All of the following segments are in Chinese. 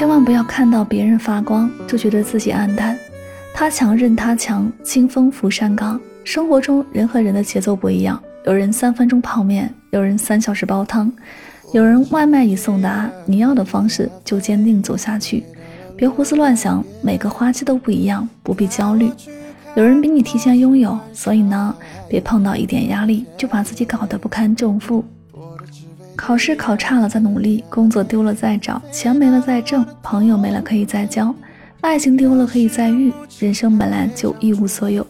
千万不要看到别人发光就觉得自己暗淡。他强任他强，清风拂山岗。生活中人和人的节奏不一样，有人三分钟泡面，有人三小时煲汤，有人外卖已送达。你要的方式就坚定走下去，别胡思乱想。每个花期都不一样，不必焦虑。有人比你提前拥有，所以呢，别碰到一点压力就把自己搞得不堪重负。考试考差了再努力，工作丢了再找，钱没了再挣，朋友没了可以再交，爱情丢了可以再遇。人生本来就一无所有，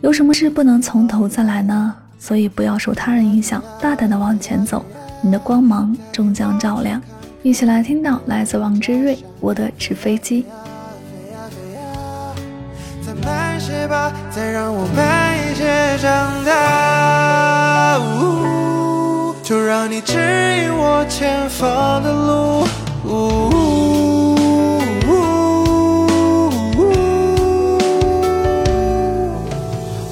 有什么事不能从头再来呢？所以不要受他人影响，大胆的往前走，你的光芒终将照亮。一起来听到来自王之睿《我的纸飞机》。些吧，再让我慢一些长大。你指引我前方的路。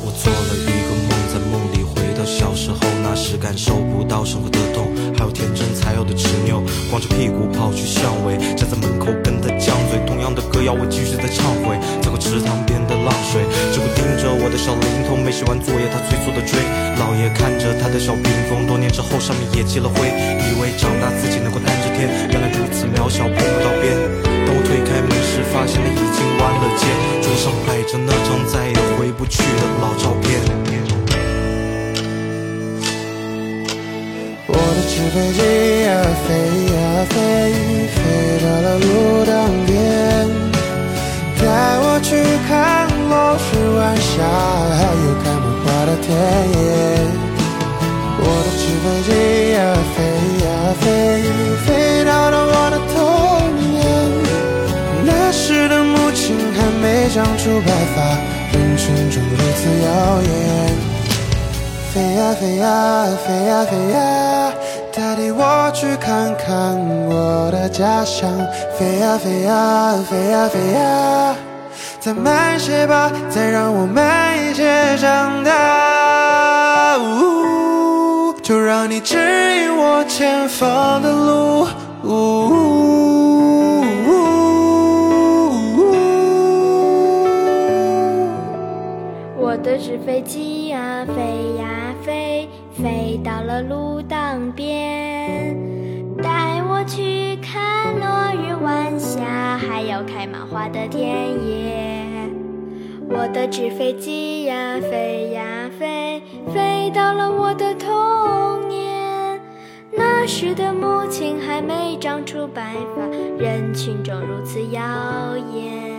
我做了一个梦，在梦里回到小时候，那时感受不到生活的痛，还有天真才有的执拗，光着屁股跑去巷尾，站在门口跟他犟嘴，同样的歌谣我继续在唱回，走过池塘边的。浪水，我的小灵通，没写完作业他催促的追。老爷看着他的小屏风，多年之后上面也积了灰，以为长大自己能够担着天，原来如此渺小碰不到边。当我推开门时，发现了已经弯了肩，桌上摆着那张再也回不去的老照片。我的纸飞机呀飞，日晚霞，还有开满花的田野。我的纸飞机呀，飞呀飞，飞到了我的童年。那时的母亲还没长出白发，人群中如此耀眼。飞呀飞呀飞呀飞呀，代替我去看看我的家乡。飞呀飞呀飞呀飞呀。再慢些吧，再让我慢一些长大。就让你指引我前方的路。我的纸飞机呀，飞呀飞，飞到了路当边，带我去，有开满花的田野。我的纸飞机呀，飞呀飞，飞到了我的童年。那时的母亲还没长出白发，人群中如此耀眼。